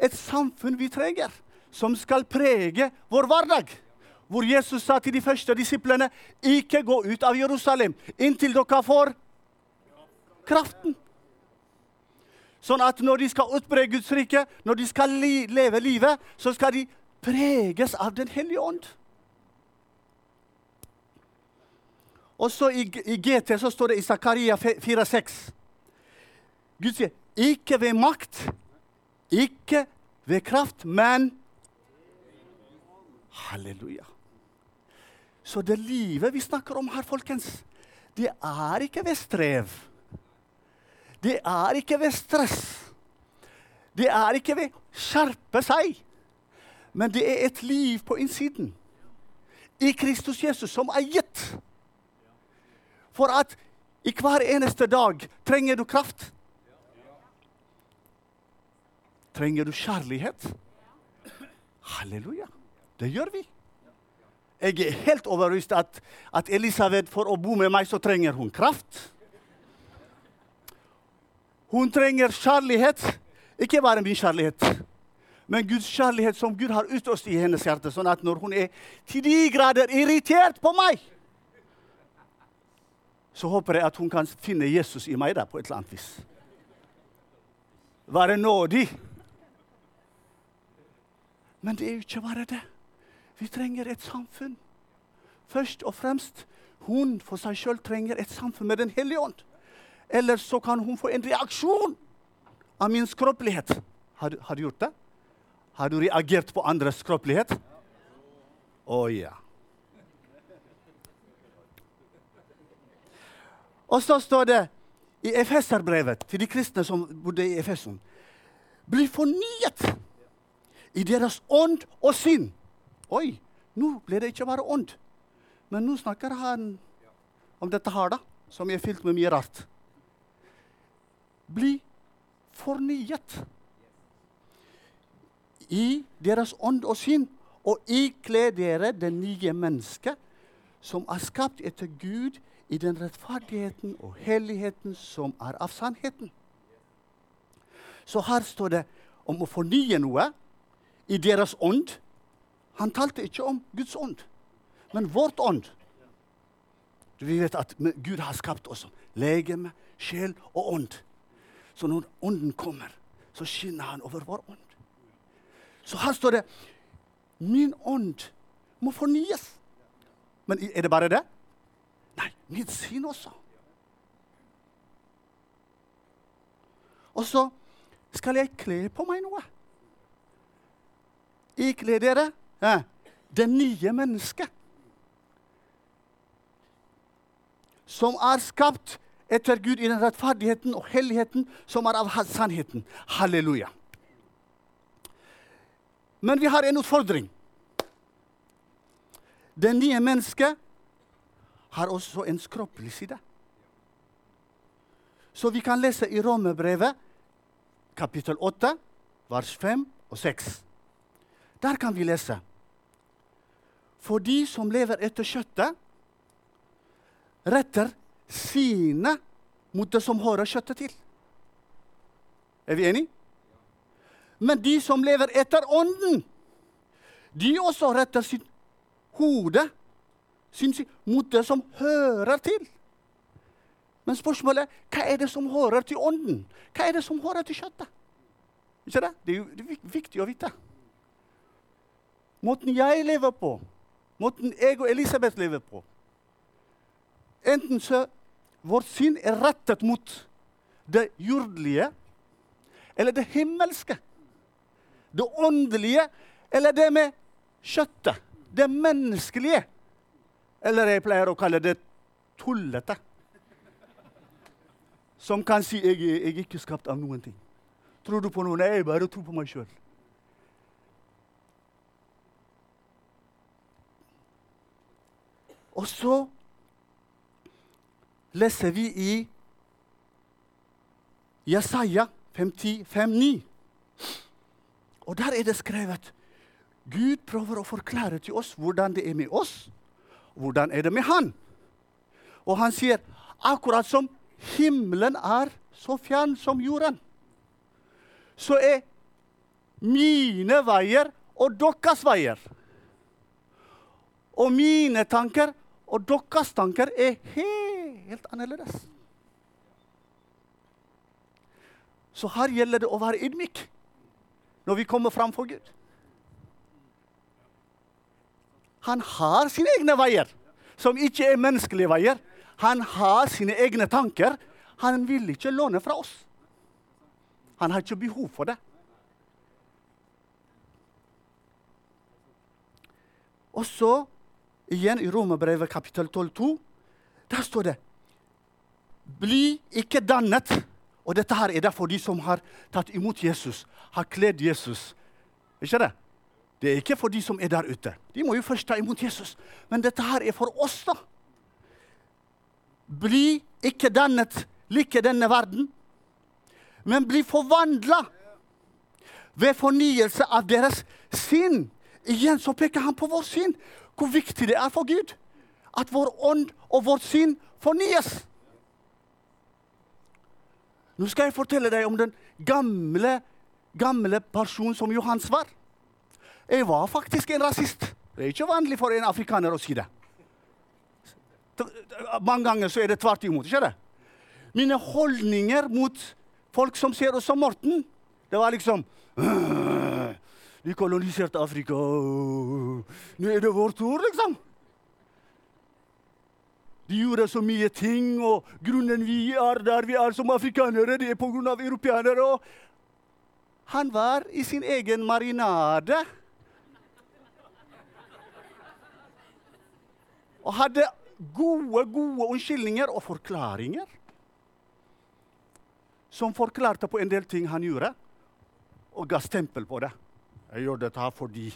et samfunn vi trenger, som skal prege vår hverdag. Hvor Jesus sa til de første disiplene ikke gå ut av Jerusalem inntil dere får kraften. Sånn at når de skal utbre Guds rike, når de skal li leve livet, så skal de preges av Den hellige ånd. Og så i, i, GT så står det i Zakaria 4,6 Gud sier ikke ved makt, ikke ved kraft, men Halleluja. Så det livet vi snakker om her, folkens, det er ikke ved strev. Det er ikke ved stress. Det er ikke ved skjerpe seg. Men det er et liv på innsiden. I Kristus Jesus, som er gitt. For at i hver eneste dag trenger du kraft. Trenger du kjærlighet? Halleluja. Det gjør vi. Jeg er helt overbevist at, at Elisabeth, for å bo med meg, så trenger hun kraft. Hun trenger kjærlighet. Ikke bare min kjærlighet, men Guds kjærlighet som Gud har utøst i hennes hjerte. Sånn at når hun er til de grader irritert på meg, så håper jeg at hun kan finne Jesus i meg da, på et eller annet vis. Være nådig. Men det er jo ikke bare det. Vi trenger et samfunn. Først og fremst hun for seg sjøl trenger et samfunn med Den hellige ånd. Ellers så kan hun få en reaksjon av min skråpelighet. Har, har, du gjort det? Har du reagert på andres skråpelighet? Å oh, ja. Og så står det i Efeserbrevet til de kristne som bodde i Efeson Bli fornyet i deres ånd og sinn Oi, nå ble det ikke bare ånd. Men nå snakker han om dette her, da, som er fylt med mye rart. Bli fornyet i deres ånd og sinn, og ikle dere det nye mennesket, som er skapt etter Gud i den rettferdigheten og helligheten som er av sannheten. Så her står det om å fornye noe i deres ånd han talte ikke om Guds ånd, men vårt ånd. Vi vet at Gud har skapt oss legeme, sjel og ånd. Så når ånden kommer, så skinner han over vår ånd. Så her står det min ånd må fornyes. Men er det bare det? Nei, min syn også. Og så skal jeg kle på meg noe. Ikle dere ja, det nye mennesket. Som er skapt etter Gud i den rettferdigheten og helligheten som er av sannheten. Halleluja. Men vi har en utfordring. Det nye mennesket har også en skroppelig side. Så vi kan lese i Romerbrevet kapittel 8, vers 5 og 6. Der kan vi lese for de som lever etter kjøttet, retter sine mot det som hører kjøttet til. Er vi enige? Men de som lever etter ånden, de også retter sitt hode sin, mot det som hører til. Men spørsmålet er hva er det som hører til ånden? Hva er det som hører til kjøttet? Ikke det? Det er jo det er viktig å vite. Måten jeg lever på, måten jeg og Elisabeth lever på. Enten så vårt syn er rettet mot det jordelige eller det himmelske. Det åndelige eller det med kjøttet. Det menneskelige. Eller jeg pleier å kalle det tullete. Som kan si jeg, jeg er ikke skapt av noen ting. Tror du på noe? Nei, jeg bare tror på meg sjøl. Og så leser vi i Jesaja 55,9. Og der er det skrevet Gud prøver å forklare til oss hvordan det er med oss, hvordan er det med Han. Og han sier akkurat som himmelen er så fjern som jorden, så er mine veier og deres veier. Og mine tanker og deres tanker er helt annerledes. Så her gjelder det å være ydmyk når vi kommer fram for Gud. Han har sine egne veier, som ikke er menneskelige veier. Han har sine egne tanker. Han vil ikke låne fra oss. Han har ikke behov for det. Og så, igjen i Romerbrevet kapittel 12,2, der står det Bli ikke dannet. Og dette her er derfor de som har tatt imot Jesus, har kledd Jesus. Ikke det? Det er ikke for de som er der ute. De må jo først ta imot Jesus. Men dette her er for oss, da. Bli ikke dannet like denne verden, men bli forvandla ved fornyelse av deres sinn. Igjen så peker han på vår sinn. Hvor viktig det er for Gud at vår ånd og vårt syn fornyes. Nå skal jeg fortelle deg om den gamle, gamle personen som Johans var. Jeg var faktisk en rasist. Det er ikke vanlig for en afrikaner å si det. Mange ganger så er det tvert imot. ikke det? Mine holdninger mot folk som ser oss som Morten, det var liksom De koloniserte Afrika. Nå er det vår tur, liksom. De gjorde så mye ting, og grunnen vi er der vi er som afrikanere, det er pga. europeanere. Og han var i sin egen marinade. Og hadde gode, gode unnskyldninger og forklaringer. Som forklarte på en del ting han gjorde, og ga stempel på det. Jeg gjør dette her fordi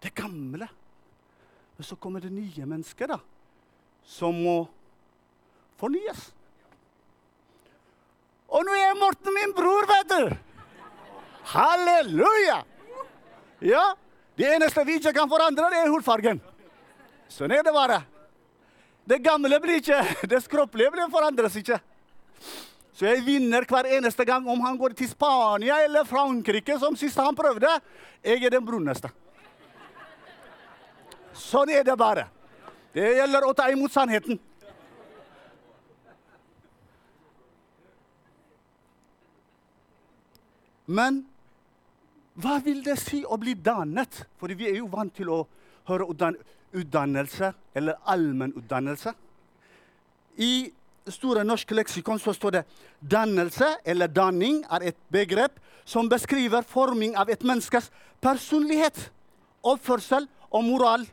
Det gamle. Men så kommer det nye mennesker, da, som må fornyes. Og nå er Morten min bror, vet du! Halleluja! Ja, det eneste vi ikke kan forandre, det er hudfargen. Sånn er det bare. Det gamle blir ikke Det skroppelige blir forandres ikke. Så jeg vinner hver eneste gang om han går til Spania eller Frankrike, som sist han prøvde. Jeg er den bruneste. Sånn er det bare. Det gjelder å ta imot sannheten. Men hva vil det si å bli dannet? For vi er jo vant til å høre utdannelse, eller allmennutdannelse. I Store norske leksikon så står det dannelse eller danning er et begrep som beskriver forming av et menneskes personlighet, oppførsel og moral.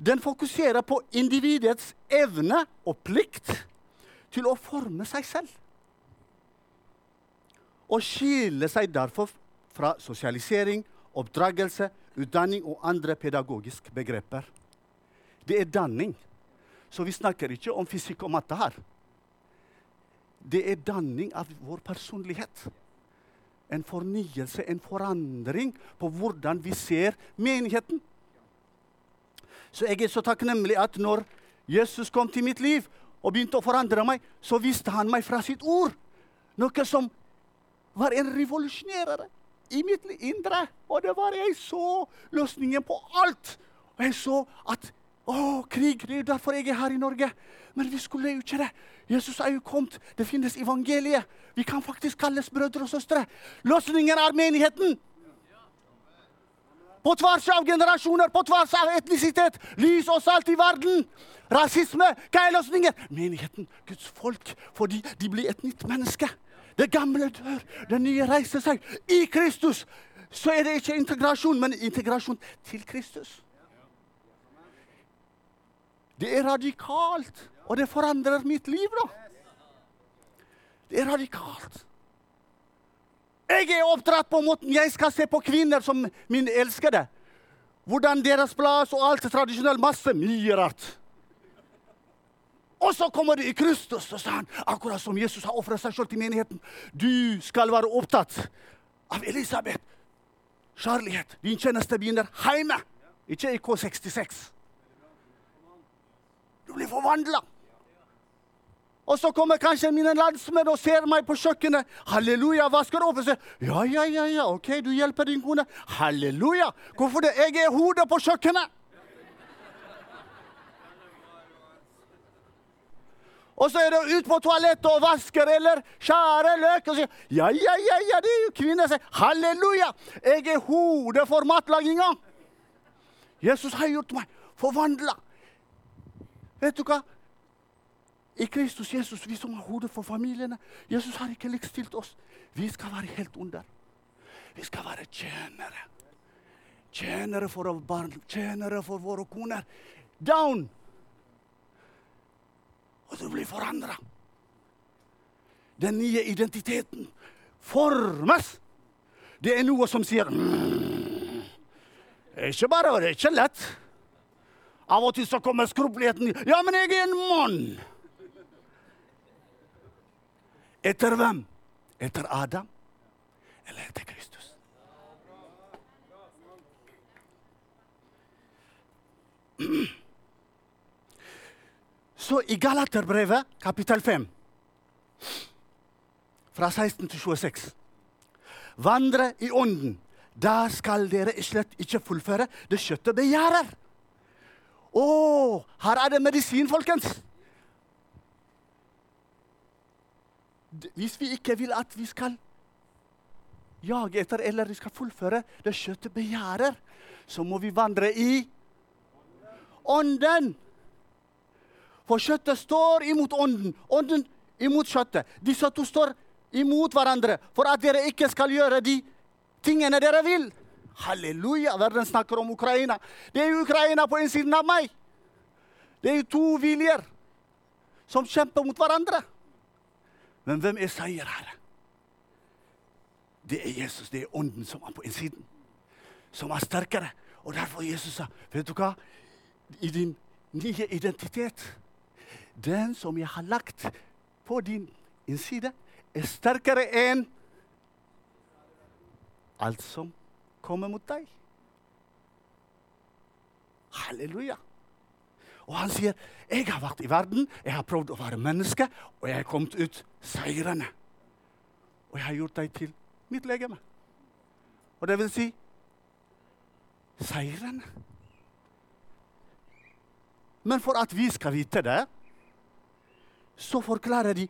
Den fokuserer på individets evne og plikt til å forme seg selv. Og skiller seg derfor fra sosialisering, oppdragelse, utdanning og andre pedagogiske begreper. Det er danning. Så vi snakker ikke om fysikk og matte her. Det er danning av vår personlighet. En fornyelse, en forandring på hvordan vi ser menigheten. Så jeg er så takknemlig at når Jesus kom til mitt liv og begynte å forandre meg, så viste han meg fra sitt ord noe som var en revolusjonerere i mitt indre. Og det var jeg så løsningen på alt. Og jeg så at å, krig! Det er derfor jeg er her i Norge. Men vi skulle jo ikke det. Jesus er jo kommet. Det finnes evangeliet. Vi kan faktisk kalles brødre og søstre. Løsningen er menigheten. På tvers av generasjoner, på tvers av etnisitet. Lys og salt i verden. Rasisme. Hva er løsningen? Menigheten. Guds folk. Fordi de blir et nytt menneske. Det gamle dør, det nye reiser seg. I Kristus så er det ikke integrasjon, men integrasjon til Kristus. Det er radikalt, og det forandrer mitt liv, da. Det er radikalt. Jeg er oppdratt på måten jeg skal se på kvinner som min elskede. Hvordan deres plass og alt tradisjonelt. Masse mye rart. Og så kommer det i Kristus, og sa han, akkurat som Jesus har ofret seg selv til menigheten. Du skal være opptatt av Elisabeth. Kjærlighet. Din tjeneste begynner hjemme, ikke i K66. Du blir forvandla. Og så kommer kanskje mine landsmenn og ser meg på kjøkkenet. Halleluja, vasker opp og sier ja, ja, ja, ja, ok, du hjelper din kone. Halleluja. Hvorfor det? Jeg er hodet på kjøkkenet. Og så er det ut på toalettet og vasker eller skjære løk. Og sier ja, ja, ja, ja, det er jo kvinner. Sier halleluja, jeg er hodet for matlaginga. Jesus har gjort meg forvandla. Vet du hva? I Kristus Jesus, vi som har hodet for familiene Jesus har ikke likestilt oss. Vi skal være helt under. Vi skal være tjenere. Tjenere for våre barn, tjenere for våre koner. Down! Og du blir forandra. Den nye identiteten formes. Det er noe som sier mm. Ikke bare det er ikke lett. Av og til så kommer skruppeligheten. Ja, men jeg er en mann! Etter hvem? Etter Adam eller etter Kristus? Så i Galaterbrevet, kapittel 5, fra 16 til 26 Vandre i ånden. Da skal dere slett ikke fullføre det kjøttet begjærer. Å, her er det medisin, folkens! Hvis vi ikke vil at vi skal jage etter eller vi skal fullføre det kjøttet begjærer, så må vi vandre i ånden. For kjøttet står imot ånden, ånden imot kjøttet. Disse to står imot hverandre for at dere ikke skal gjøre de tingene dere vil. Halleluja! Verden snakker om Ukraina. Det er Ukraina på innsiden av meg. Det er to viljer som kjemper mot hverandre. Men hvem er seierherre? Det er Jesus, det er ånden som er på innsiden, som er sterkere. Og derfor Jesus sa, vet du hva? I din nye identitet Den som jeg har lagt på din innside, er sterkere enn alt som kommer mot deg. Halleluja. Og han sier, 'Jeg har vært i verden, jeg har prøvd å være menneske, og jeg har kommet ut seirende.' 'Og jeg har gjort deg til mitt legeme.' Og det vil si seirende. Men for at vi skal vite det, så forklarer de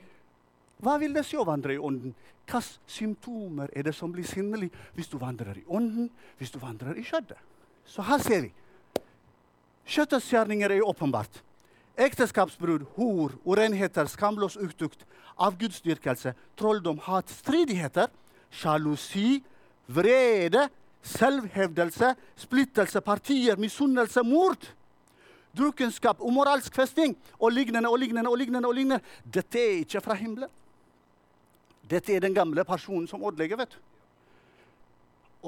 hva vil det si å vandre i ånden? Hvilke symptomer er det som blir sinnelig hvis du vandrer i ånden, hvis du vandrer i kjøttet? Så her ser vi. Kjøttets gjerninger er åpenbart. Ekteskapsbrudd, hor, urenheter, skamløs utukt, avgudsdyrkelse, trolldom, hat, stridigheter, sjalusi, vrede, selvhevdelse, splittelse, partier, misunnelse, mord, drukkenskap, umoralsk festing og lignende og lignende. og lignende og lignende. Dette er ikke fra himmelen. Dette er den gamle personen som ødelegger. vet du.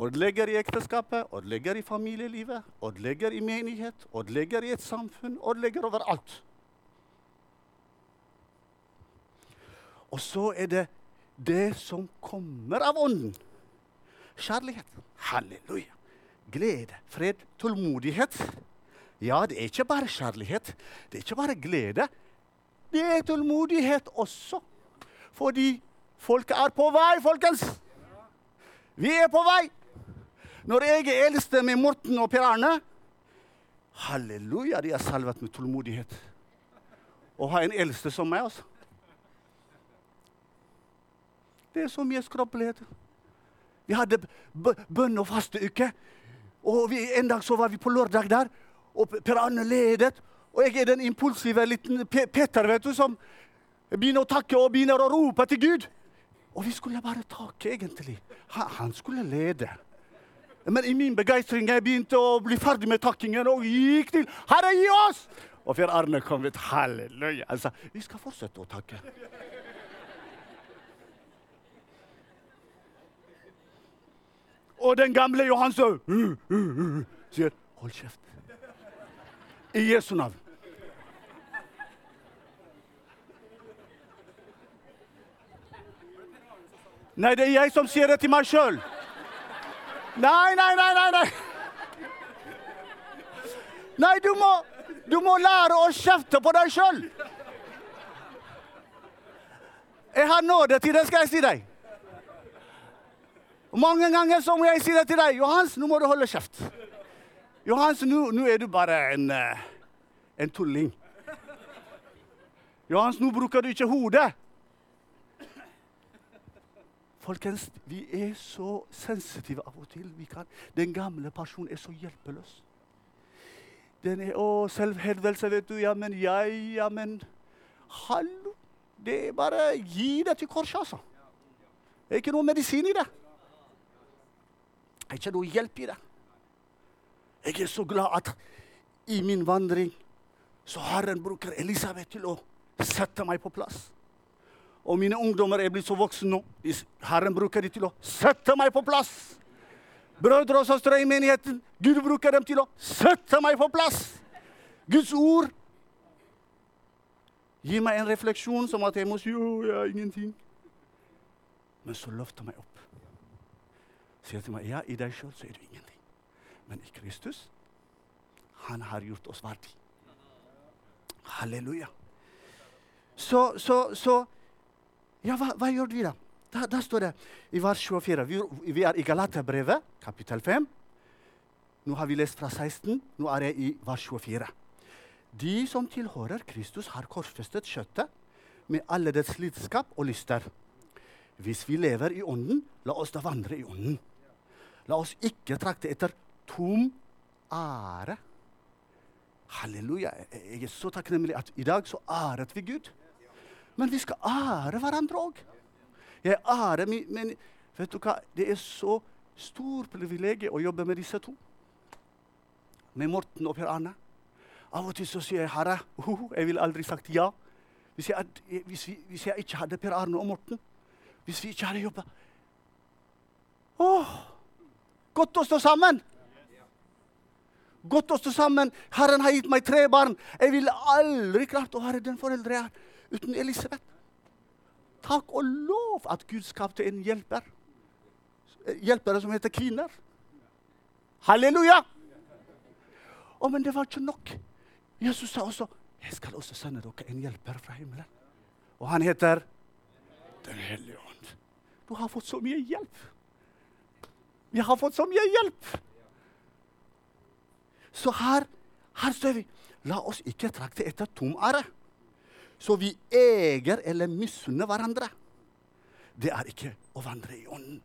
Ødelegger i ekteskapet, ødelegger i familielivet, ødelegger i menighet, ødelegger i et samfunn, ødelegger overalt. Og så er det det som kommer av Ånden. Kjærlighet. Halleluja. Glede, fred, tålmodighet. Ja, det er ikke bare kjærlighet, det er ikke bare glede. Det er tålmodighet også. Fordi folket er på vei, folkens. Vi er på vei. Når jeg er eldste med Morten og Per Arne Halleluja, de er salvet med tålmodighet. Å ha en eldste som meg, altså. Det er så mye skrøpelighet. Vi hadde bønn- og fasteuke. Og vi, en dag så var vi på lørdag der, og Per Arne ledet. Og jeg er den impulsive liten Peter vet du, som begynner å takke og begynner å rope til Gud. Og vi skulle bare takke, egentlig. Han, han skulle lede. Men i min begeistring jeg begynte å bli ferdig med takkingen og gikk til Herre, gi oss! Og Per Arne kom ut. Halleluja. Altså, vi skal fortsette å takke. Og den gamle Johan så, uh, uh, uh, sier hold kjeft. I Jesu navn. Nei, det er jeg som sier det til meg sjøl. Nei, nei, nei, nei! Nei, nei du, må, du må lære å kjefte på deg sjøl. Jeg har nåde til det, skal jeg si deg. Mange ganger så må jeg si det til deg. Johans, nå må du holde kjeft. Johans, nå, er du bare en, eh, en tulling. Johans, nå bruker du ikke hodet. Folkens, vi er så sensitive av og til. Den gamle personen er så hjelpeløs. Den er å, selvhevdelse, vet du. Ja, men jeg, ja, men Hallo! Det er bare gi det til korset, altså. Det er ikke noe medisin i det. Det er ikke noe hjelp i det. Jeg er så glad at i min vandring så Herren bruker Elisabeth til å sette meg på plass. Og mine ungdommer er blitt så voksne nå. Herren bruker dem til å sette meg på plass. Brødre og søstre i menigheten, Gud bruker dem til å sette meg på plass. Guds ord gir meg en refleksjon som at jeg må si jo, jeg har ingenting. Men så løfter meg opp. Sier til meg ja, i deg sjøl så er du ingenting. Men i Kristus, han har gjort oss verdig. Halleluja. Så, så, så ja, hva, hva gjør vi da? da? da? står det i vers 24. Vi, vi er i Galaterbrevet, kapittel 5. Nå har vi lest fra 16. Nå er jeg i vers 24. De som tilhører Kristus, har korsfestet kjøttet med alle dets lidenskap og lyster. Hvis vi lever i Ånden, la oss da vandre i Ånden. La oss ikke trakte etter tom ære. Halleluja. Jeg er så takknemlig at i dag så æret vi Gud. Men vi skal ære hverandre òg. Jeg ærer min, men vet du hva? Det er så stor privilegium å jobbe med disse to. Med Morten og Per Arne. Av og til så sier jeg 'Herre, uh, jeg ville aldri sagt ja'. Hvis jeg, hvis, vi, hvis jeg, ikke hadde Per Arne og Morten, hvis vi ikke hadde jobba Godt å stå sammen! Godt å stå sammen. Herren har gitt meg tre barn. Jeg ville aldri klart å være den foreldre jeg er uten Elisabeth. Takk og lov at Gud skapte en hjelper. Hjelpere som heter kvinner. Halleluja! Oh, men det var ikke nok. Jesus sa også jeg skal også sende dere en hjelper fra himmelen. Og han heter Den hellige ånd. Du har fått så mye hjelp. Vi har fått så mye hjelp. Så her, her står vi. La oss ikke trakte etter tom ære så vi eier eller misunner hverandre. Det er ikke å vandre i ånden.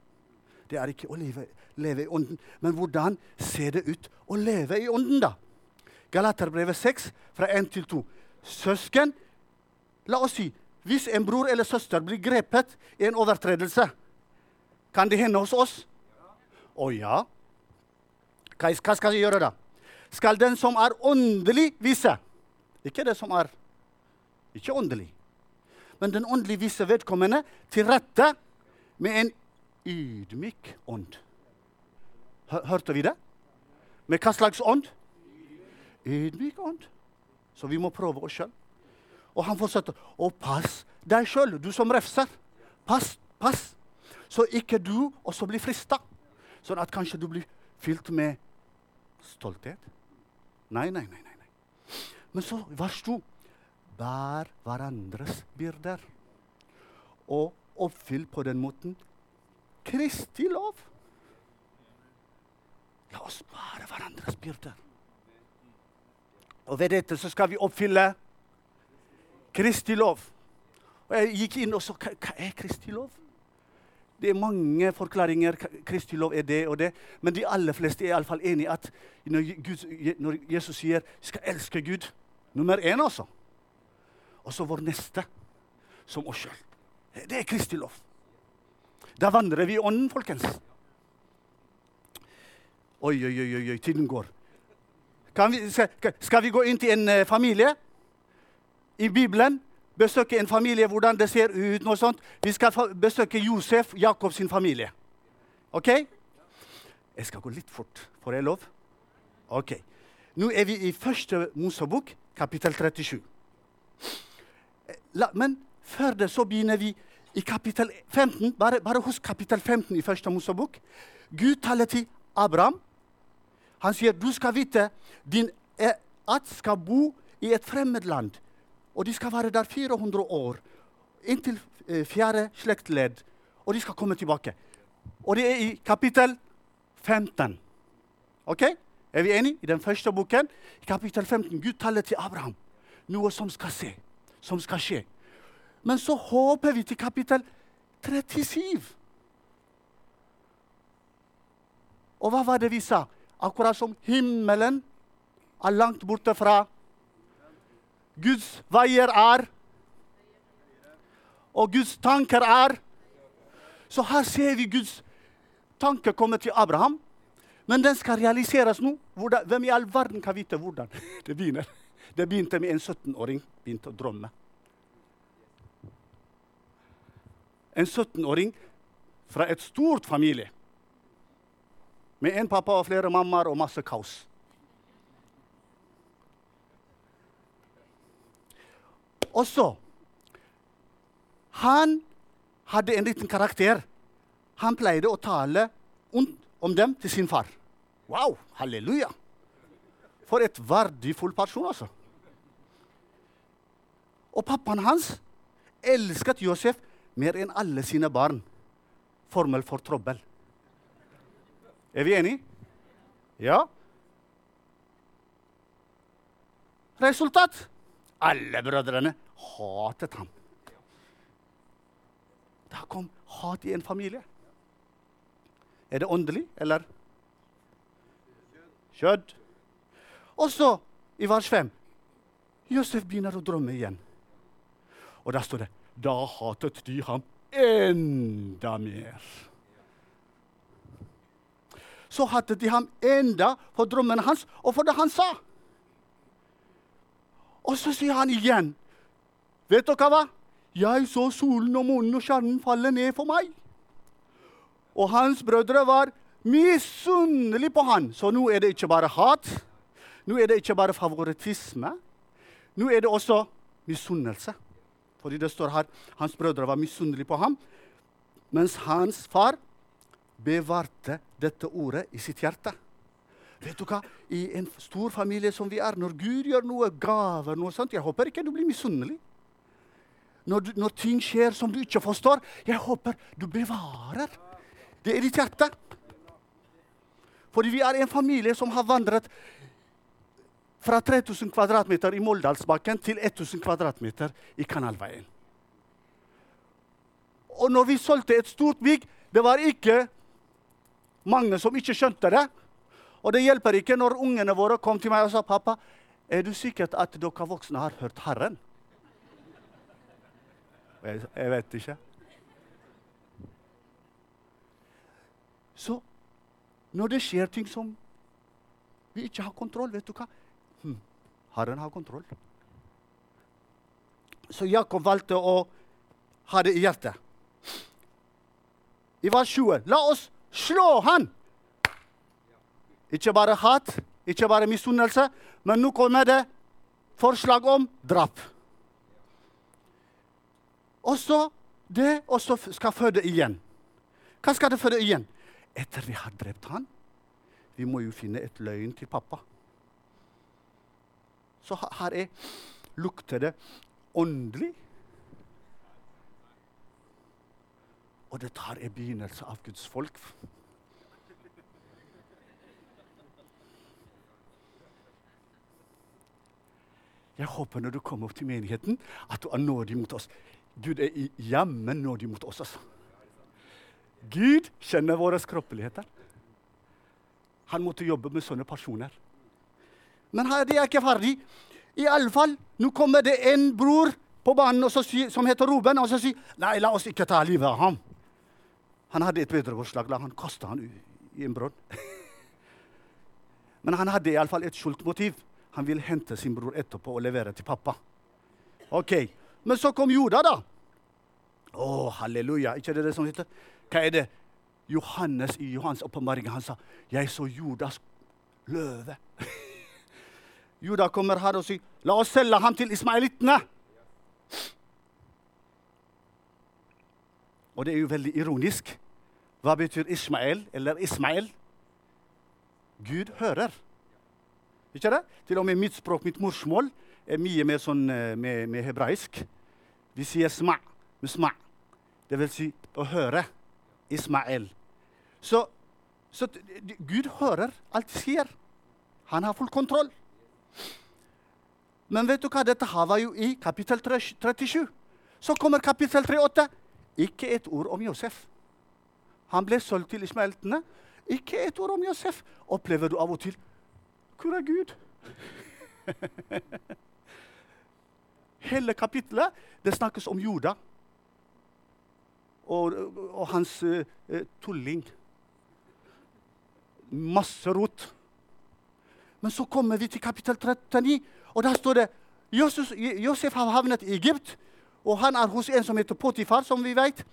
Det er ikke å leve, leve i ånden. Men hvordan ser det ut å leve i ånden, da? Galaterbrevet 6, fra 1 til 2. Søsken, la oss si hvis en bror eller søster blir grepet i en overtredelse, kan det hende hos oss? Å ja. Hva skal vi gjøre da? Skal den som er åndelig, vise? Ikke det som er ikke åndelig. Men den åndelige viser vedkommende til rette med en ydmyk ånd. Hørte vi det? Med hva slags ånd? Ydmyk ånd. Så vi må prøve oss sjøl. Og han fortsetter. Og pass deg sjøl, du som refser. Pass, pass, så ikke du også blir frista. Sånn at kanskje du blir fylt med stolthet. Nei, nei, nei. nei. Men så vers 2 bær hverandres byrder. Og oppfyll på den måten Kristi lov. La oss bære hverandres byrder. Og ved dette så skal vi oppfylle Kristi lov. Og Jeg gikk inn og så hva, er Kristi lov? Det er mange forklaringer. Kristi lov er det og det. Men de aller fleste er iallfall enig i at når, Gud, når Jesus sier vi skal elske Gud Nummer én, altså og så vår neste som oss sjøl. Det er Kristi lov. Da vandrer vi i ånden, folkens. Oi, oi, oi, oi, tiden går. Vi, skal, skal, vi gå inn til en uh, familie i Bibelen? Besøke en familie, hvordan det ser ut? noe sånt. Vi skal besøke Josef, Jakobs familie. OK? Jeg skal gå litt fort. Får jeg lov? OK. Nå er vi i første Mosebok, kapittel 37. La, men før det så begynner vi i kapittel 15. Bare, bare husk kapittel 15 i første Mosebok. Gud taler til Abraham. Han sier du skal vite din at skal bo i et fremmed land. Og de skal være der 400 år. Inntil eh, fjerde slektledd, og de skal komme tilbake. Og det er i kapittel 15. Ok? Er vi enige? I den første boken, i kapittel 15, Gud taler til Abraham. Noe som skal se, som skal skje. Men så håper vi til kapittel 37. Og hva var det vi sa? Akkurat som himmelen er langt borte fra Guds veier er, og Guds tanker er. Så her ser vi Guds tanke komme til Abraham. Men den skal realiseres nå. Hvem i all verden kan vite hvordan det begynner? Det begynte med en 17-åring begynte å drømme. En 17-åring fra et stort familie. Med en pappa og flere mammaer og masse kaos. Og så Han hadde en liten karakter. Han pleide å tale om dem til sin far. Wow! Halleluja! For et verdifull person, altså. Og pappaen hans elsket Josef mer enn alle sine barn. Formel for trøbbel. Er vi enige? Ja? Resultat? Alle brødrene hatet ham. Da kom hat i en familie. Er det åndelig, eller? Kjødd. Og så, i vers 5, Josef begynner å drømme igjen. Og da står det da hatet de ham enda mer. Så hatet de ham enda for drømmene hans og for det han sa. Og så sier han igjen, 'Vet dere hva? Jeg så solen og månen og stjernen falle ned for meg.' Og hans brødre var misunnelige på han. Så nå er det ikke bare hat. Nå er det ikke bare favoritisme. Nå er det også misunnelse. Fordi det står her hans brødre var misunnelige på ham, mens hans far bevarte dette ordet i sitt hjerte. Vet du hva? I en stor familie som vi er, når Gud gjør noe, gaver noe sånt Jeg håper ikke du blir misunnelig. Når, du, når ting skjer som du ikke forstår, jeg håper du bevarer det i ditt hjerte. Fordi vi er en familie som har vandret fra 3000 kvadratmeter i Moldalsbakken til 1000 kvadratmeter i Kanalveien. Og når vi solgte et stort bygg, det var ikke mange som ikke skjønte det. Og det hjelper ikke når ungene våre kom til meg og sa pappa, er du sikker at dere voksne har hørt Herren? Jeg, jeg vet ikke. Så når det skjer ting som vi ikke har kontroll, vet du hva? Herren har kontroll. Så Jakob valgte å ha det i hjertet. I vers 20 La oss slå han! Ikke bare hat, ikke bare misunnelse, men nå kommer det forslag om drap. Også det også skal føde igjen. Hva skal det føde igjen? Etter vi har drept han, vi må jo finne et løgn til pappa. Så her er, lukter det åndelig. Og dette her er begynnelsen av Guds folk. Jeg håper når du kommer opp til menigheten, at du er nådig mot oss. Gud er jammen nådig mot oss. altså. Gud kjenner våre skroppeligheter. Han måtte jobbe med sånne personer. Men her, de er ikke ferdig. I alle fall, Nå kommer det en bror på banen som heter Ruben, og så sier nei, la oss ikke ta livet av ham. Han hadde et bedre forslag. La han kaste han i en brønn. Men han hadde iallfall et skjult motiv. Han ville hente sin bror etterpå og levere til pappa. Ok, Men så kom Juda, da. Å, halleluja. Ikke det det som heter? Hva er det? Johannes i Johans åpenbaring han sa 'Jeg så Judas løve'. Juda kommer her og sier 'La oss selge ham til ismaelittene'. Og det er jo veldig ironisk. Hva betyr Ismael eller Ismael? Gud hører. Ikke det? Til og med mitt språk, mitt morsmål, er mye mer sånn eh, med, med hebraisk. Vi sier sma med sma. Det vil si å høre Ismael. Så, så Gud hører alt skjer. Han har full kontroll. Men vet du hva? Dette her var jo i kapittel 37. Så kommer kapittel 38. Ikke et ord om Josef. Han ble solgt til ismaeltene. Ikke et ord om Josef. Opplever du av og til Hvor er Gud? Hele kapittelet det snakkes om Juda og, og hans uh, tulling. Masse rot. Men så kommer vi til kapittel 39, og der står det Josef, Josef har havnet i Egypt, og han er hos en som heter Potifar, som vi vet.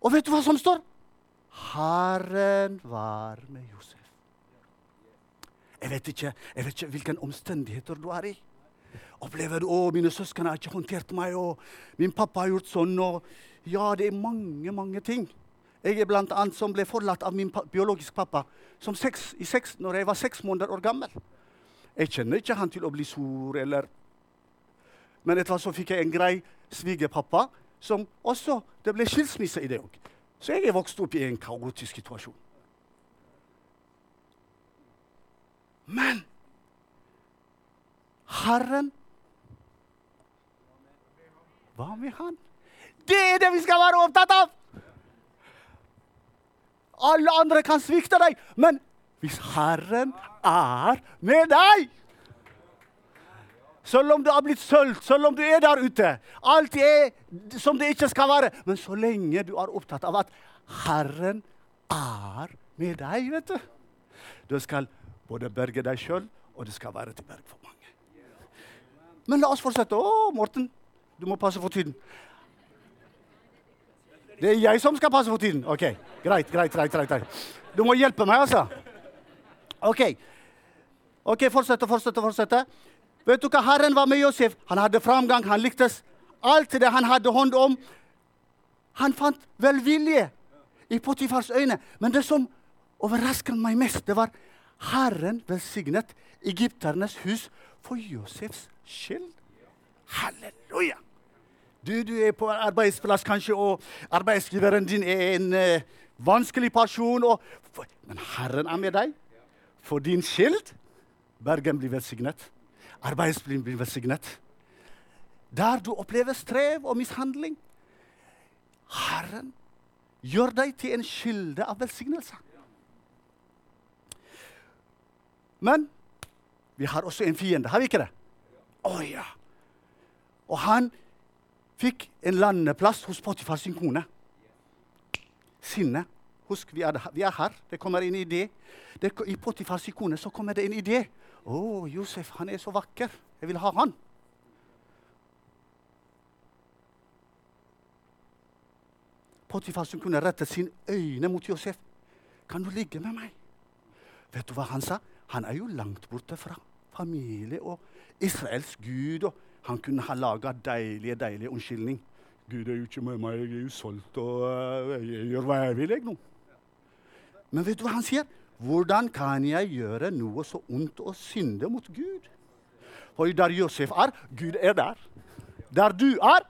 Og vet du hva som står? Herren var med Josef. Jeg vet ikke, jeg vet ikke hvilke omstendigheter du er i. Opplever du å, mine søsken har ikke håndtert meg, og min pappa har gjort sånn. og Ja, det er mange, mange ting. Jeg er blant annet som ble forlatt av min biologiske pappa som seks, i seks, når jeg var seks måneder år gammel. Jeg kjenner ikke han til å bli sur eller Men etter hvert så fikk jeg en grei svigerpappa som også Det ble skilsmisse i det òg. Så jeg er vokst opp i en kaotisk situasjon. Men Herren Hva med Han? Det er det vi skal være opptatt av! Alle andre kan svikte deg, men hvis Herren er med deg Selv om du har blitt sølt, selv om du er der ute Alt er som det ikke skal være. Men så lenge du er opptatt av at Herren er med deg, vet du Du skal både berge deg sjøl, og det skal være til berg for mange. Men la oss fortsette. Å, Morten, du må passe for tiden. Det er jeg som skal passe for tiden. Ok, greit, greit, greit, greit. Du må hjelpe meg, altså. Ok, Ok, fortsette, fortsette, fortsette. Vet du hva? Herren var med Josef. Han hadde framgang, han lyktes. Alt det han hadde hånd om. Han fant velvilje i Potifars øyne. Men det som overrasket meg mest, det var Herren velsignet egypternes hus for Josefs skyld. Halleluja! Du, du er på arbeidsplass kanskje, og arbeidsgiveren din er en uh, vanskelig person. Og, men Herren er med deg for din skyld. Bergen blir velsignet. Arbeidsplassen blir velsignet. Der du opplever strev og mishandling. Herren gjør deg til en kilde av velsignelse. Men vi har også en fiende, har vi ikke det? Å oh, ja. Og han fikk en landeplass hos Potifar sin kone. Sinne. Husk, vi er, vi er, her. Det kommer en idé. Det, I Potifars kone så kommer det en idé. 'Å, oh, Josef, han er så vakker. Jeg vil ha han.' Potifar som kunne rette sine øyne mot Josef. 'Kan du ligge med meg?' Vet du hva han sa? Han er jo langt borte fra familie og Israels gud. og Han kunne ha laga deilige, deilige unnskyldning. 'Gud er jo ikke med meg, jeg er jo solgt, og uh, jeg gjør hva jeg vil.' jeg nå. Men vet du hva han sier? Hvordan kan jeg gjøre noe så ondt og synde mot Gud? For der Josef er, Gud er der. Der du er,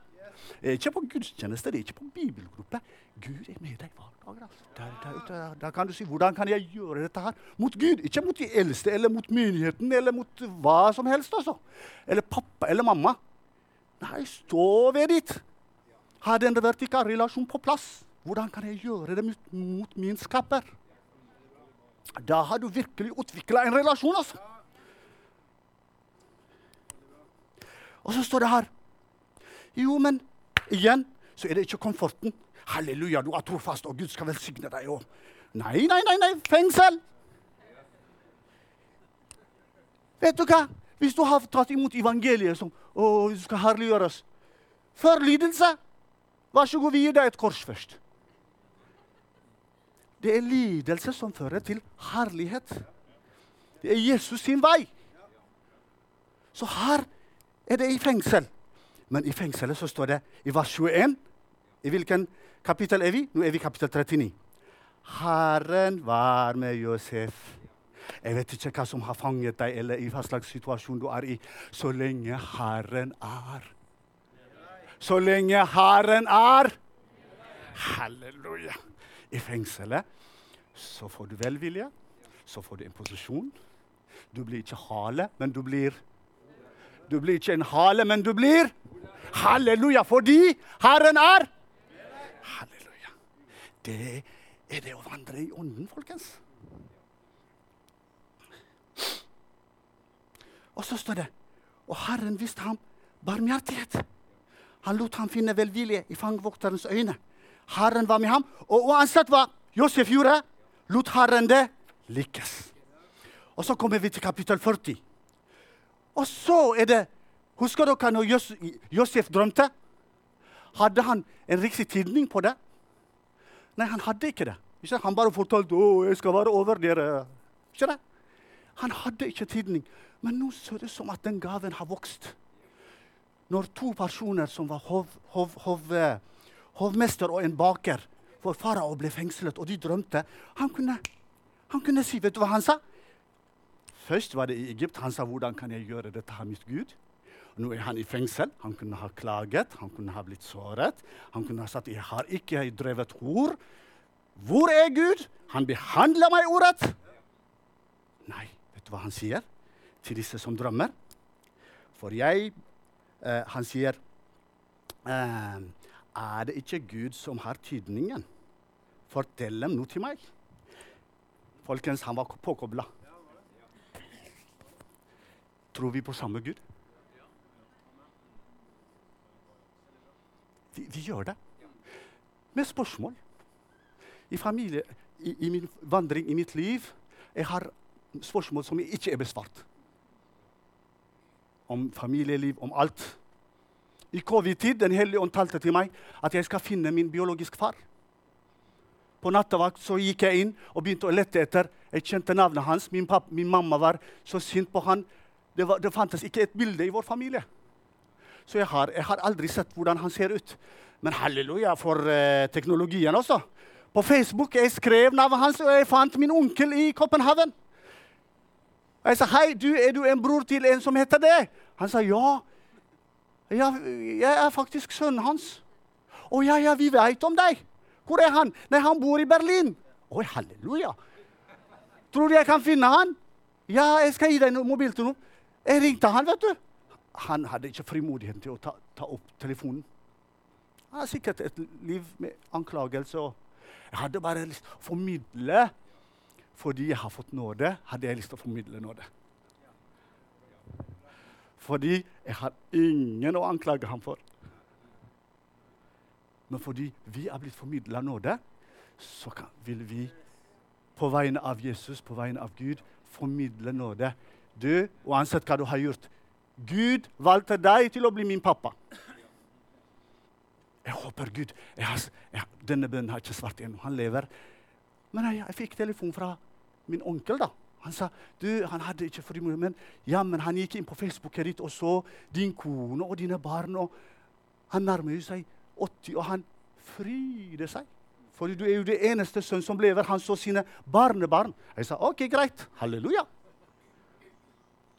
er ikke på gudstjeneste, det er ikke på bibelgruppe. Gud er med deg hver dag. Altså. Der, der, der, der, kan du si hvordan kan jeg gjøre dette her mot Gud? Ikke mot de eldste eller mot menigheten eller mot hva som helst. altså. Eller pappa eller mamma. Nei, stå ved ditt. Ha den vertikale relasjonen på plass. Hvordan kan jeg gjøre det mot, mot min skaper? Da har du virkelig utvikla en relasjon, altså. Og så står det her Jo, men igjen så er det ikke komforten. Halleluja, du er trofast, og Gud skal velsigne deg. òg.' nei, nei, nei, nei, fengsel! Vet du hva? Hvis du har tatt imot evangeliet som å, du skal herliggjøres Før lidelse, vær så god, vi gir deg et kors først. Det er lidelse som fører til herlighet. Det er Jesus sin vei. Så her er det i fengsel. Men i fengselet så står det i vers 21 I hvilken kapittel er vi? Nå er vi i kapittel 39. Herren var med Josef. Jeg vet ikke hva som har fanget deg, eller i hva slags situasjon du er i. Så lenge Herren er. Så lenge Herren er. Halleluja. I fengselet så får du velvilje, så får du en posisjon. Du blir ikke hale, men du blir Du blir ikke en hale, men du blir Halleluja, fordi Herren er Halleluja. Det er det å vandre i Ånden, folkens. Og så står det Og Herren viste ham barmhjertighet. Han lot ham finne velvilje i fangvokterens øyne. Herren var med ham, og uansett hva Josef gjorde, lot Herren det lykkes. Og så kommer vi til kapittel 40. Og så er det Husker dere når Josef drømte? Hadde han en riktig tidning på det? Nei, han hadde ikke det. Han bare fortalte å, jeg skal være over dere. Ikke det? Han hadde ikke tidning. Men nå ser det som at den gaven har vokst. Når to personer som var hov, hov, hov, hovmester og en baker for farao ble fengslet, og de drømte Han kunne, han kunne si Vet du hva han sa? Først var det i Egypt. Han sa 'Hvordan kan jeg gjøre dette her, mitt Gud?' Nå er han i fengsel. Han kunne ha klaget, han kunne ha blitt såret. Han kunne ha sagt 'Jeg har ikke drevet hor'. Hvor er Gud? Han behandler meg urett. Nei, vet du hva han sier til disse som drømmer? For jeg eh, Han sier eh, Er det ikke Gud som har tydningen? Fortell dem noe til meg. Folkens, han var påkobla. Tror vi på samme Gud? Vi, vi gjør det. Med spørsmål. I, familie, i, i, min vandring i mitt liv jeg har spørsmål som ikke er besvart. Om familieliv, om alt. I covid-tid Den hellige ånd talte til meg at jeg skal finne min biologiske far. På nattevakt så gikk jeg inn og begynte å lette etter. Jeg kjente navnet hans. Min, pappa, min mamma var så sint på han. Det, var, det, fantes ikke et bilde i vår familie. Så jeg har, jeg har aldri sett hvordan han ser ut. Men halleluja for eh, teknologien også. På Facebook jeg skrev navnet hans, og jeg fant min onkel i København. Jeg sa, 'Hei, du, er du en bror til en som heter det?' Han sa, 'Ja, ja jeg er faktisk sønnen hans.' 'Å ja, ja, vi veit om deg.' 'Hvor er han?' 'Nei, han bor i Berlin.' Oi, halleluja. Tror du jeg kan finne han? Ja, jeg skal gi deg mobiltelefon. Jeg ringte han, vet du. Han hadde ikke frimodighet til å ta, ta opp telefonen. Han har sikkert et liv med anklagelse. Jeg hadde bare lyst til å formidle fordi jeg har fått nåde, hadde jeg lyst til å formidle nåde. Fordi jeg har ingen å anklage ham for. Men fordi vi er blitt formidla nåde, så kan, vil vi på vegne av Jesus, på vegne av Gud, formidle nåde. Du, uansett hva du har gjort Gud valgte deg til å bli min pappa. Jeg håper Gud jeg har, jeg, Denne bønnen har ikke svart ennå. Han lever. Men jeg, jeg fikk telefon fra min onkel. da. Han sa du, han hadde ikke frimodighet, men ja, men han gikk inn på Facebooket ditt og så din kone og dine barn. og Han nærmer seg 80, og han fryder seg. For du er jo det eneste sønn som lever. Han så sine barnebarn. Jeg sa OK, greit. Halleluja.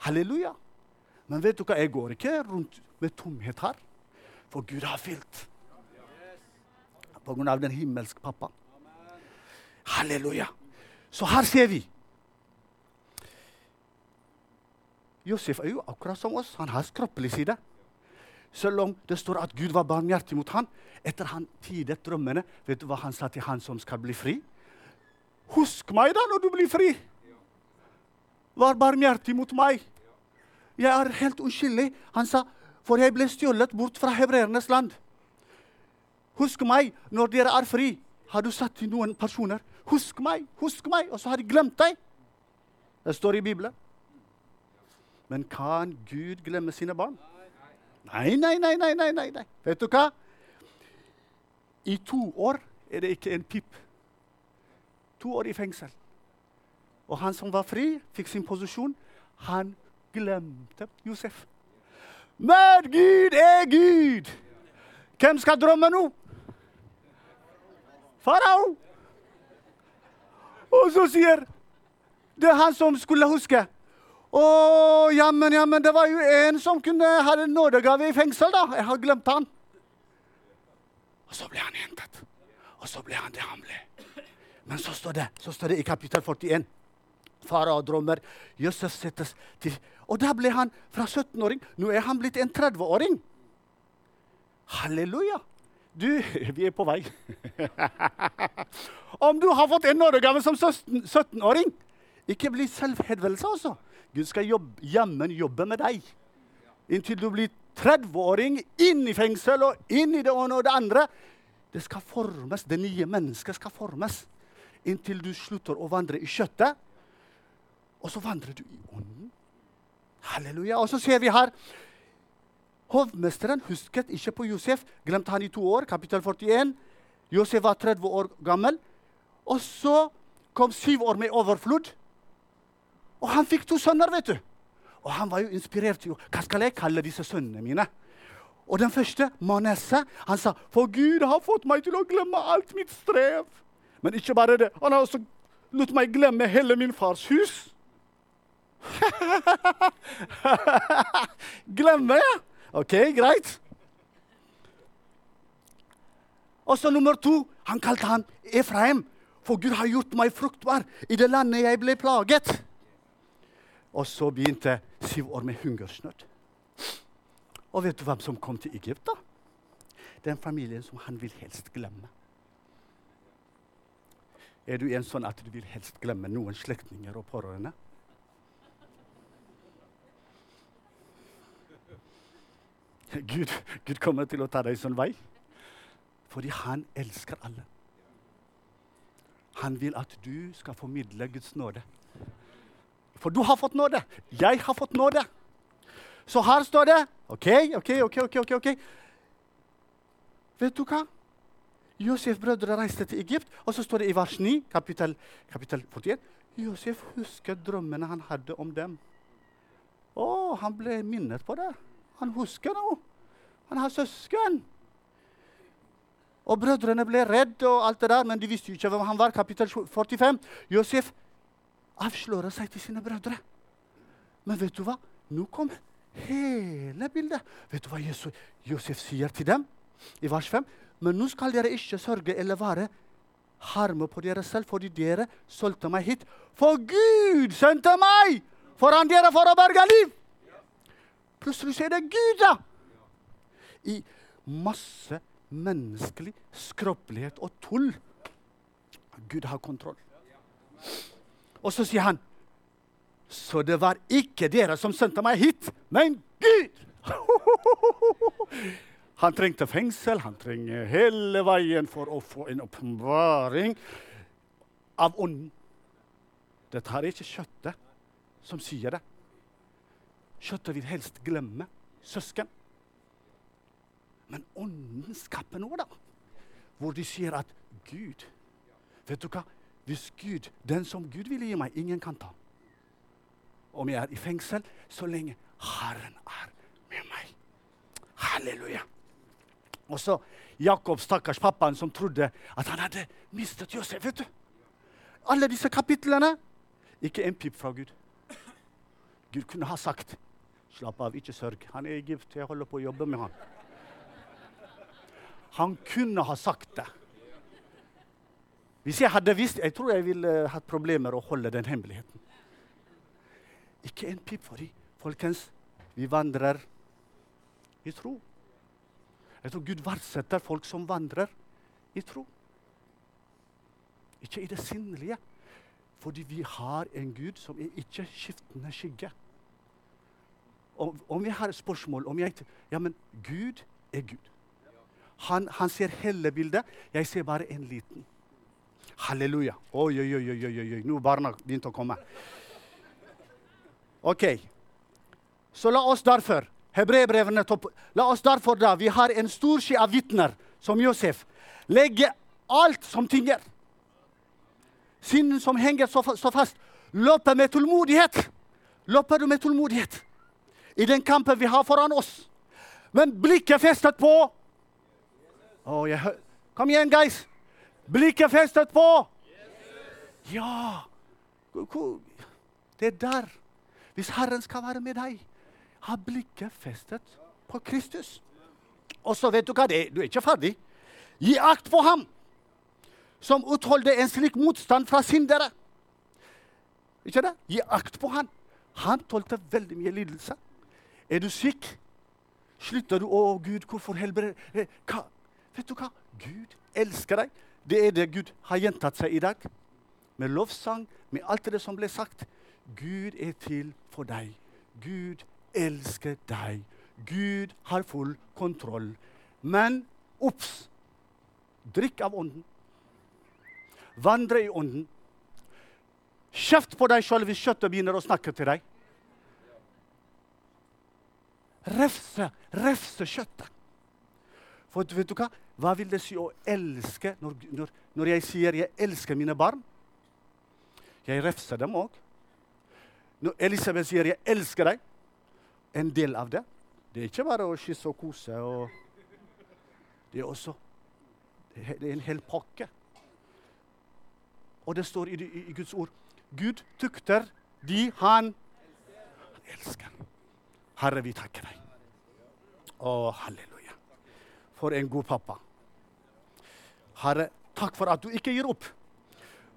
Halleluja. Men vet du hva, jeg går ikke rundt med tomhet her. For Gud har fylt. På grunn av den himmelske pappa. Halleluja. Så her ser vi. Josef er jo akkurat som oss. Han har kroppelig side. Selv om det står at Gud var barmhjertig mot han. Etter han tidet drømmene, vet du hva han sa til han som skal bli fri? Husk meg da når du blir fri! Var barmhjertig mot meg. Jeg er helt uskyldig. Han sa, for jeg ble stjålet bort fra hebreernes land. Husk meg når dere er fri. Har du sagt til noen personer 'Husk meg, husk meg', og så har de glemt deg? Det står i Bibelen. Men kan Gud glemme sine barn? Nei, nei, nei, nei, nei, nei. Vet du hva? I to år er det ikke en pip. To år i fengsel. Og han som var fri, fikk sin posisjon. Han glemte Josef. Men Gud er Gud! Hvem skal drømme nå? Farao! Og så sier Det er han som skulle huske. Å, jammen, jammen, det var jo en som kunne ha en nådegave i fengsel, da. Jeg har glemt han. Og så ble han hentet. Og så ble han det han ble. Men så står det, så står det i kapittel 41 Farao drømmer. Josef settes til Og da ble han fra 17-åring Nå er han blitt en 30-åring. Halleluja. Du, vi er på vei. Om du har fått en nådegave som 17-åring, ikke bli selvhedvelse, altså. Gud skal jobbe, jammen jobbe med deg inntil du blir 30-åring, inn i fengsel og inn i det ene og det andre. Det skal formes, det nye mennesket skal formes inntil du slutter å vandre i kjøttet. Og så vandrer du i ånden. Halleluja. Og så ser vi her Hovmesteren husket ikke på Josef. Glemte han i to år. Kapittel 41. Josef var 30 år gammel. Og så kom syv år med overflod. Og han fikk to sønner, vet du. Og han var jo inspirert. Hva skal jeg kalle disse sønnene mine? Og den første, Manesse, han sa for Gud har fått meg til å glemme alt mitt strev. Men ikke bare det. Han har også latt meg glemme hele min fars hus. glemme, ja? OK, greit. Og så nummer to. Han kalte han Efraim. For Gud har gjort meg fruktbar i det landet jeg ble plaget. Og så begynte syv år med hungersnød. Og vet du hvem som kom til Egypt? da? Den familien som han vil helst glemme. Er du en sånn at du vil helst glemme noen slektninger og pårørende? Gud, Gud kommer til å ta deg sånn vei fordi han elsker alle. Han vil at du skal formidle Guds nåde. For du har fått nåde. Jeg har fått nåde. Så her står det OK, OK, OK. ok, ok, ok. Vet du hva? Josef brødre reiste til Egypt, og så står det i vers 9, kapittel, kapittel 41 Josef husket drømmene han hadde om dem. Å, han ble minnet på det. Han husker noe. Han har søsken. Og brødrene ble redde, og alt det der, men de visste jo ikke hvem han var. Kapittel 45. Josef avslører seg til sine brødre. Men vet du hva? Nå kom hele bildet. Vet du hva Jesus, Josef sier til dem i vers 5? Men nå skal dere ikke sørge eller være harme på dere selv, fordi dere solgte meg hit. For Gud sendte meg foran dere for å berge liv! Plutselig er det Gud, da! I masse menneskelig skrøpelighet og tull. Gud har kontroll. Og så sier han Så det var ikke dere som sendte meg hit, men Gud! Han trengte fengsel, han trenger hele veien for å få en åpenbaring av ånden. Dette er ikke kjøttet som sier det. Kjøttet vil helst glemme søsken. Men ånden skaper noe, da. Hvor de sier at Gud Vet du hva? Hvis Gud, den som Gud ville gi meg, ingen kan ta. Om jeg er i fengsel, så lenge Herren er med meg. Halleluja. Og så Jakob, stakkars pappaen, som trodde at han hadde mistet Josef. vet du. Alle disse kapitlene ikke en pip fra Gud. Gud kunne ha sagt Slapp av, ikke sørg. Han er i Egypt. Jeg holder på å jobbe med han. Han kunne ha sagt det. Hvis jeg hadde visst Jeg tror jeg ville hatt problemer med å holde den hemmeligheten. Ikke en pip for dem. Folkens, vi vandrer i tro. Jeg tror Gud verdsetter folk som vandrer i tro. Ikke i det sinnelige. Fordi vi har en Gud som er ikke skiftende skygge. Om, om jeg har spørsmål om jeg, Ja, men Gud er Gud. Han, han ser hele bildet. Jeg ser bare en liten. Halleluja. Oi, oi, oi, oi, oi. Nå barna begynte å komme. OK. Så la oss derfor Hebrebrevene La oss derfor, da, vi har en stor sky av vitner, som Josef, legge alt som tynger. Synden som henger så, så fast. Løpe med tålmodighet. Løper du med tålmodighet i den kampen vi har foran oss? Men blikket festet på oh, Kom igjen, guys! Blikket festet på Ja! Det er der. Hvis Herren skal være med deg, ha blikket festet på Kristus. Og så vet du hva det er. Du er ikke ferdig. Gi akt på ham! som utholder en slik motstand fra syndere. Ikke det? Gi akt på han. Han tålte veldig mye lidelse. Er du syk? Slutter du 'Å, Gud, hvorfor helbreder eh, hva? Vet du hva? Gud elsker deg. Det er det Gud har gjentatt seg i dag. Med lovsang, med alt det som ble sagt. Gud er til for deg. Gud elsker deg. Gud har full kontroll. Men obs! Drikk av Ånden. Vandre i Ånden. Kjeft på deg sjøl hvis kjøttet begynner å snakke til deg. Refse, refse kjøttet. For vet du hva? Hva vil det si å elske når, når, når jeg sier 'jeg elsker mine barn'? Jeg refser dem òg. Når Elisabeth sier 'jeg elsker deg', en del av det Det er ikke bare å kysse og kose. Og det er også det er en hel pakke. Og det står i, i, Guds ord Gud tukter de han elsker. Herre, vi takker deg. Å, halleluja. For en god pappa. Herre, takk for at du ikke gir opp.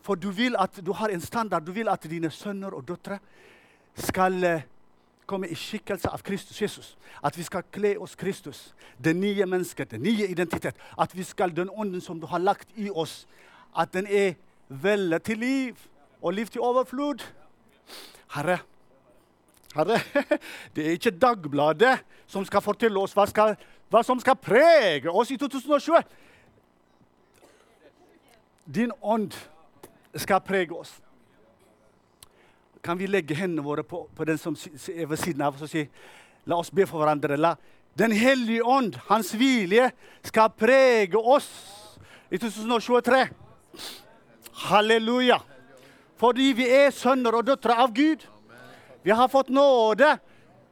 For du vil at du har en standard. Du vil at dine sønner og døtre skal eh, komme i skikkelse av Kristus Jesus. At vi skal kle oss Kristus, det nye mennesket, den nye identitet. At vi skal den ånden som du har lagt i oss, at den er veldig til liv og liv til overflod. Herre, Herre, det er ikke Dagbladet som skal fortelle oss hva, skal, hva som skal prege oss i 2020. Din ånd skal prege oss. Kan vi legge hendene våre på, på den som er ved siden av oss og si La oss be for hverandre. La Den hellige ånd, hans vilje, skal prege oss i 2023. Halleluja. Fordi vi er sønner og døtre av Gud. Vi har fått nåde.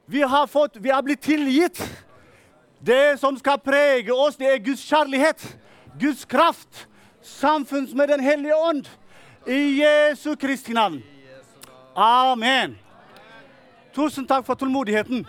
Vi har, fått, vi har blitt tilgitt. Det som skal prege oss, det er Guds kjærlighet, Guds kraft, samfunns med Den hellige ånd. I Jesu Kristi navn. Amen. Tusen takk for tålmodigheten.